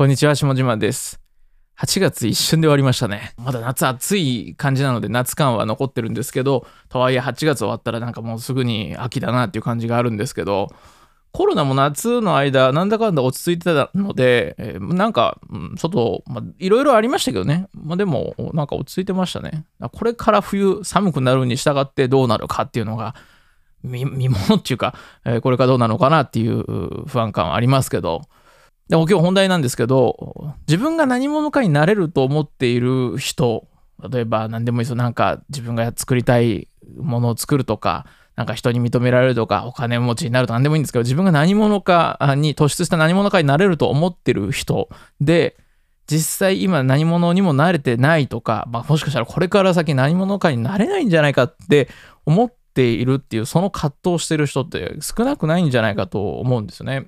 こんにちは、下島です。8月一瞬で終わりましたね。まだ夏暑い感じなので夏感は残ってるんですけど、とはいえ8月終わったらなんかもうすぐに秋だなっていう感じがあるんですけど、コロナも夏の間、なんだかんだ落ち着いてたので、えー、なんか、外、いろいろありましたけどね。まあ、でも、なんか落ち着いてましたね。これから冬寒くなるに従ってどうなるかっていうのが、見ものっていうか、えー、これからどうなのかなっていう不安感はありますけど、でも今日本題なんですけど、自分が何者かになれると思っている人、例えば何でもいいですよ。なんか自分が作りたいものを作るとか、なんか人に認められるとか、お金持ちになると何でもいいんですけど、自分が何者かに突出した何者かになれると思ってる人で、実際今何者にもなれてないとか、まあ、もしかしたらこれから先何者かになれないんじゃないかって思っているっていう、その葛藤してる人って少なくないんじゃないかと思うんですよね。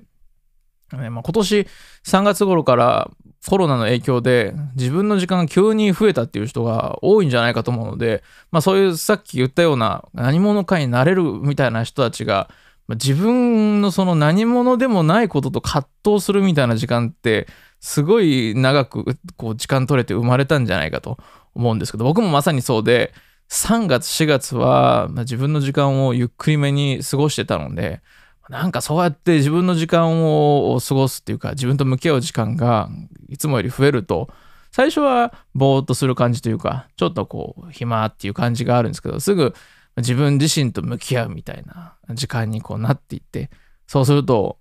ねまあ、今年3月頃からコロナの影響で自分の時間が急に増えたっていう人が多いんじゃないかと思うので、まあ、そういうさっき言ったような何者かになれるみたいな人たちが自分のその何者でもないことと葛藤するみたいな時間ってすごい長くこう時間取れて生まれたんじゃないかと思うんですけど僕もまさにそうで3月4月は自分の時間をゆっくりめに過ごしてたのでなんかそうやって自分の時間を過ごすっていうか自分と向き合う時間がいつもより増えると最初はぼーっとする感じというかちょっとこう暇っていう感じがあるんですけどすぐ自分自身と向き合うみたいな時間にこうなっていってそうすると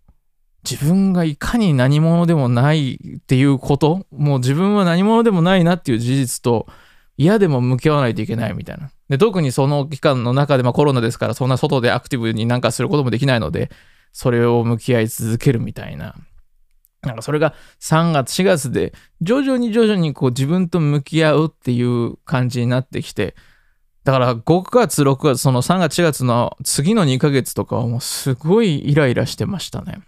自分がいかに何者でもないっていうこともう自分は何者でもないなっていう事実と嫌でも向き合わないといけないみたいな。で特にその期間の中で、まあ、コロナですからそんな外でアクティブになんかすることもできないのでそれを向き合い続けるみたいな。なんかそれが3月4月で徐々に徐々にこう自分と向き合うっていう感じになってきてだから5月6月その3月4月の次の2ヶ月とかはもうすごいイライラしてましたね。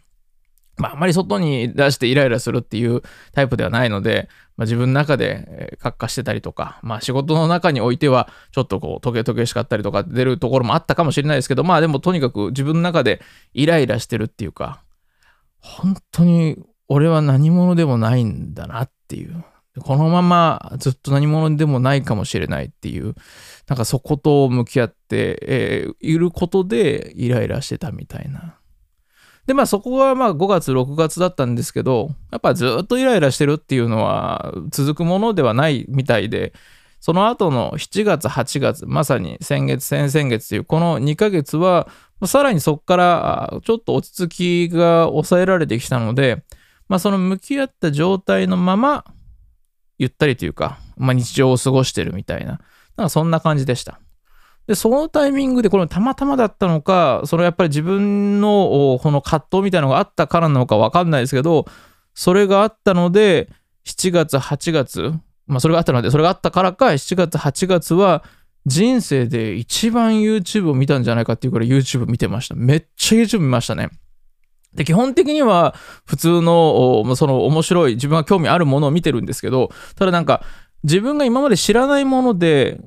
まあ、あまり外に出してイライラするっていうタイプではないので、まあ、自分の中で活化してたりとか、まあ、仕事の中においてはちょっとこうトゲトゲしかったりとか出るところもあったかもしれないですけどまあでもとにかく自分の中でイライラしてるっていうか本当に俺は何者でもないんだなっていうこのままずっと何者でもないかもしれないっていうなんかそこと向き合って、えー、いることでイライラしてたみたいな。で、まあそこがまあ5月、6月だったんですけど、やっぱずっとイライラしてるっていうのは続くものではないみたいで、その後の7月、8月、まさに先月、先々月というこの2ヶ月は、さらにそこからちょっと落ち着きが抑えられてきたので、まあその向き合った状態のまま、ゆったりというか、まあ日常を過ごしてるみたいな、なんかそんな感じでした。で、そのタイミングでこれたまたまだったのか、そのやっぱり自分のこの葛藤みたいなのがあったからなのかわかんないですけど、それがあったので、7月、8月、まあそれがあったので、それがあったからか、7月、8月は人生で一番 YouTube を見たんじゃないかっていうくらい YouTube 見てました。めっちゃ YouTube 見ましたね。で、基本的には普通の、その面白い、自分が興味あるものを見てるんですけど、ただなんか、自分が今まで知らないもので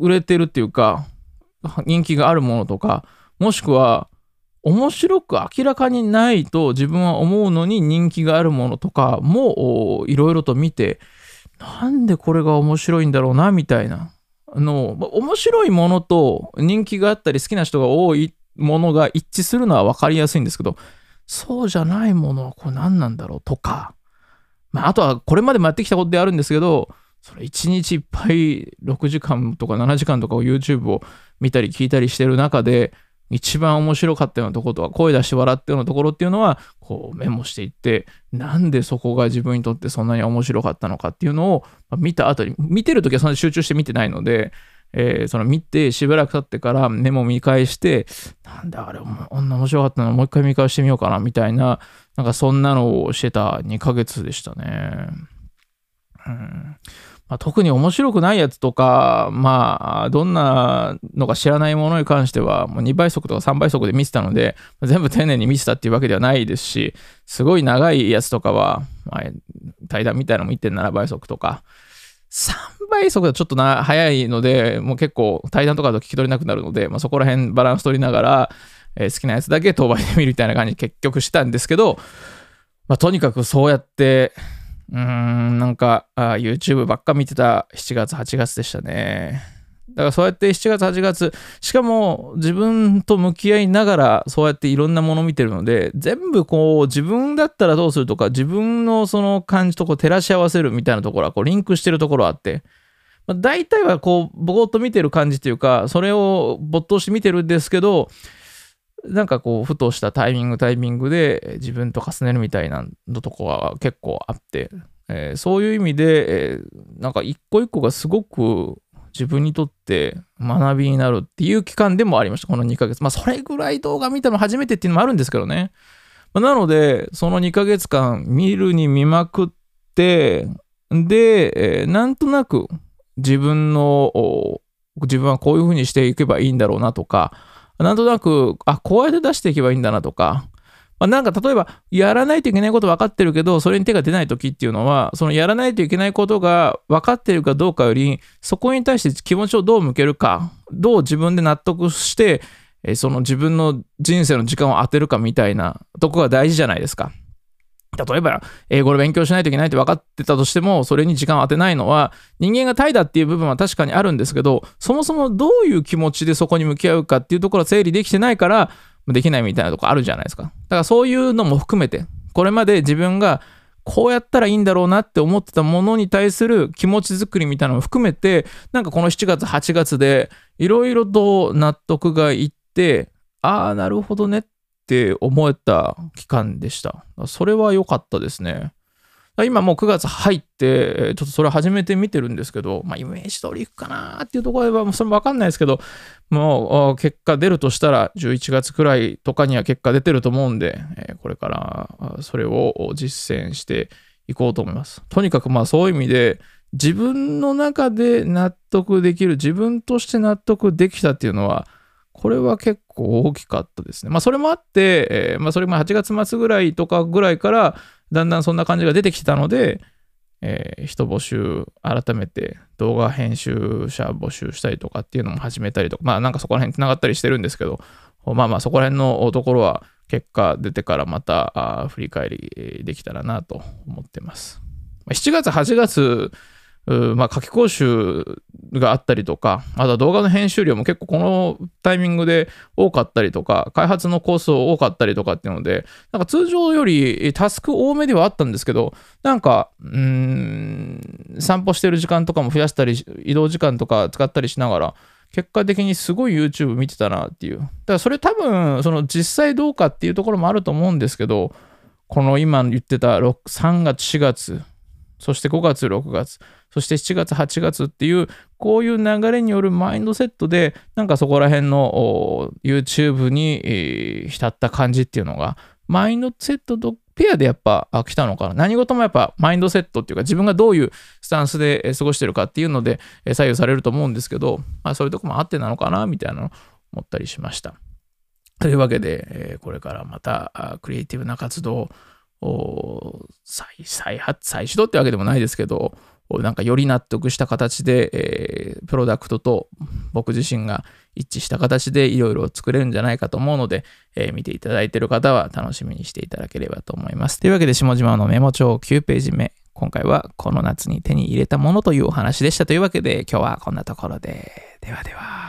売れてるっていうか、人気があるものとか、もしくは、面白く明らかにないと自分は思うのに人気があるものとかもいろいろと見て、なんでこれが面白いんだろうな、みたいな。の面白いものと人気があったり好きな人が多いものが一致するのは分かりやすいんですけど、そうじゃないものはこれ何なんだろうとか、まあ、あとはこれまでもやってきたことであるんですけど、それ1日いっぱい6時間とか7時間とかを YouTube を見たり聞いたりしてる中で、一番面白かったようなところとか、声出して笑ったようなところっていうのは、こうメモしていって、なんでそこが自分にとってそんなに面白かったのかっていうのを見た後に、見てるときはそんなに集中して見てないので、え、その見てしばらく経ってからメモ見返して、なんだあれ、こんな面白かったのもう一回見返してみようかなみたいな、なんかそんなのをしてた2ヶ月でしたね。うんまあ、特に面白くないやつとか、まあ、どんなのか知らないものに関しては、もう2倍速とか3倍速で見てたので、全部丁寧に見てたっていうわけではないですし、すごい長いやつとかは、まあ、対談みたいなのも1.7倍速とか、3倍速だとちょっとな早いので、もう結構対談とかだと聞き取れなくなるので、まあ、そこら辺バランス取りながら、えー、好きなやつだけ当倍で見るみたいな感じ結局したんですけど、まあ、とにかくそうやって、うん、なんか YouTube ばっか見てた7月、8月でしたね。だからそうやって7月、8月、しかも自分と向き合いながらそうやっていろんなもの見てるので、全部こう自分だったらどうするとか、自分のその感じとこう照らし合わせるみたいなところはこうリンクしてるところあって、まあ、大体はこうぼーっと見てる感じというか、それを没頭して見てるんですけど、なんかこう、ふとしたタイミングタイミングで自分と重ねるみたいなのとこは結構あって、えー、そういう意味で、えー、なんか一個一個がすごく自分にとって学びになるっていう期間でもありました、この2ヶ月。まあ、それぐらい動画見たの初めてっていうのもあるんですけどね。まあ、なので、その2ヶ月間見るに見まくって、で、えー、なんとなく自分の、自分はこういう風にしていけばいいんだろうなとか、なんとなく、あ、こうやって出していけばいいんだなとか、まあ、なんか例えば、やらないといけないこと分かってるけど、それに手が出ない時っていうのは、そのやらないといけないことが分かってるかどうかより、そこに対して気持ちをどう向けるか、どう自分で納得して、その自分の人生の時間を当てるかみたいなとこが大事じゃないですか。例えば、英語で勉強しないといけないって分かってたとしても、それに時間を当てないのは、人間が怠惰っていう部分は確かにあるんですけど、そもそもどういう気持ちでそこに向き合うかっていうところは整理できてないから、できないみたいなとこあるじゃないですか。だからそういうのも含めて、これまで自分がこうやったらいいんだろうなって思ってたものに対する気持ち作りみたいなのも含めて、なんかこの7月、8月でいろいろと納得がいって、ああ、なるほどねっって思えた期間でした。それは良かったですね。今もう9月入って、ちょっとそれ初めて見てるんですけど、まあ、イメージ通りいくかなっていうところは、それもわかんないですけど、もう結果出るとしたら、11月くらいとかには結果出てると思うんで、これからそれを実践していこうと思います。とにかくまあそういう意味で、自分の中で納得できる、自分として納得できたっていうのは、これは結構大きかったですね。まあそれもあって、えー、まあそれも8月末ぐらいとかぐらいから、だんだんそんな感じが出てきたので、えー、人募集、改めて動画編集者募集したりとかっていうのも始めたりとか、まあなんかそこら辺つながったりしてるんですけど、まあまあそこら辺のところは結果出てからまた振り返りできたらなと思ってます。7月、8月、まあ、夏期講習があったりとか、あとは動画の編集量も結構このタイミングで多かったりとか、開発のコース多かったりとかっていうので、なんか通常よりタスク多めではあったんですけど、なんか、うーん、散歩してる時間とかも増やしたり、移動時間とか使ったりしながら、結果的にすごい YouTube 見てたなっていう。だからそれ多分、その実際どうかっていうところもあると思うんですけど、この今言ってた3月、4月、そして5月、6月、そして7月、8月っていう、こういう流れによるマインドセットで、なんかそこら辺の YouTube に、浸った感じっていうのが、マインドセットとペアでやっぱ来たのかな？何事もやっぱマインドセットっていうか、自分がどういうスタンスで過ごしてるかっていうので左右されると思うんですけど、まあそういうとこもあってなのかな、みたいなのを思ったりしました。というわけで、これからまたクリエイティブな活動を再再発、再始動ってわけでもないですけど、なんかより納得した形で、えー、プロダクトと僕自身が一致した形でいろいろ作れるんじゃないかと思うので、えー、見ていただいている方は楽しみにしていただければと思います。というわけで、下島のメモ帳9ページ目。今回はこの夏に手に入れたものというお話でした。というわけで、今日はこんなところで。ではでは。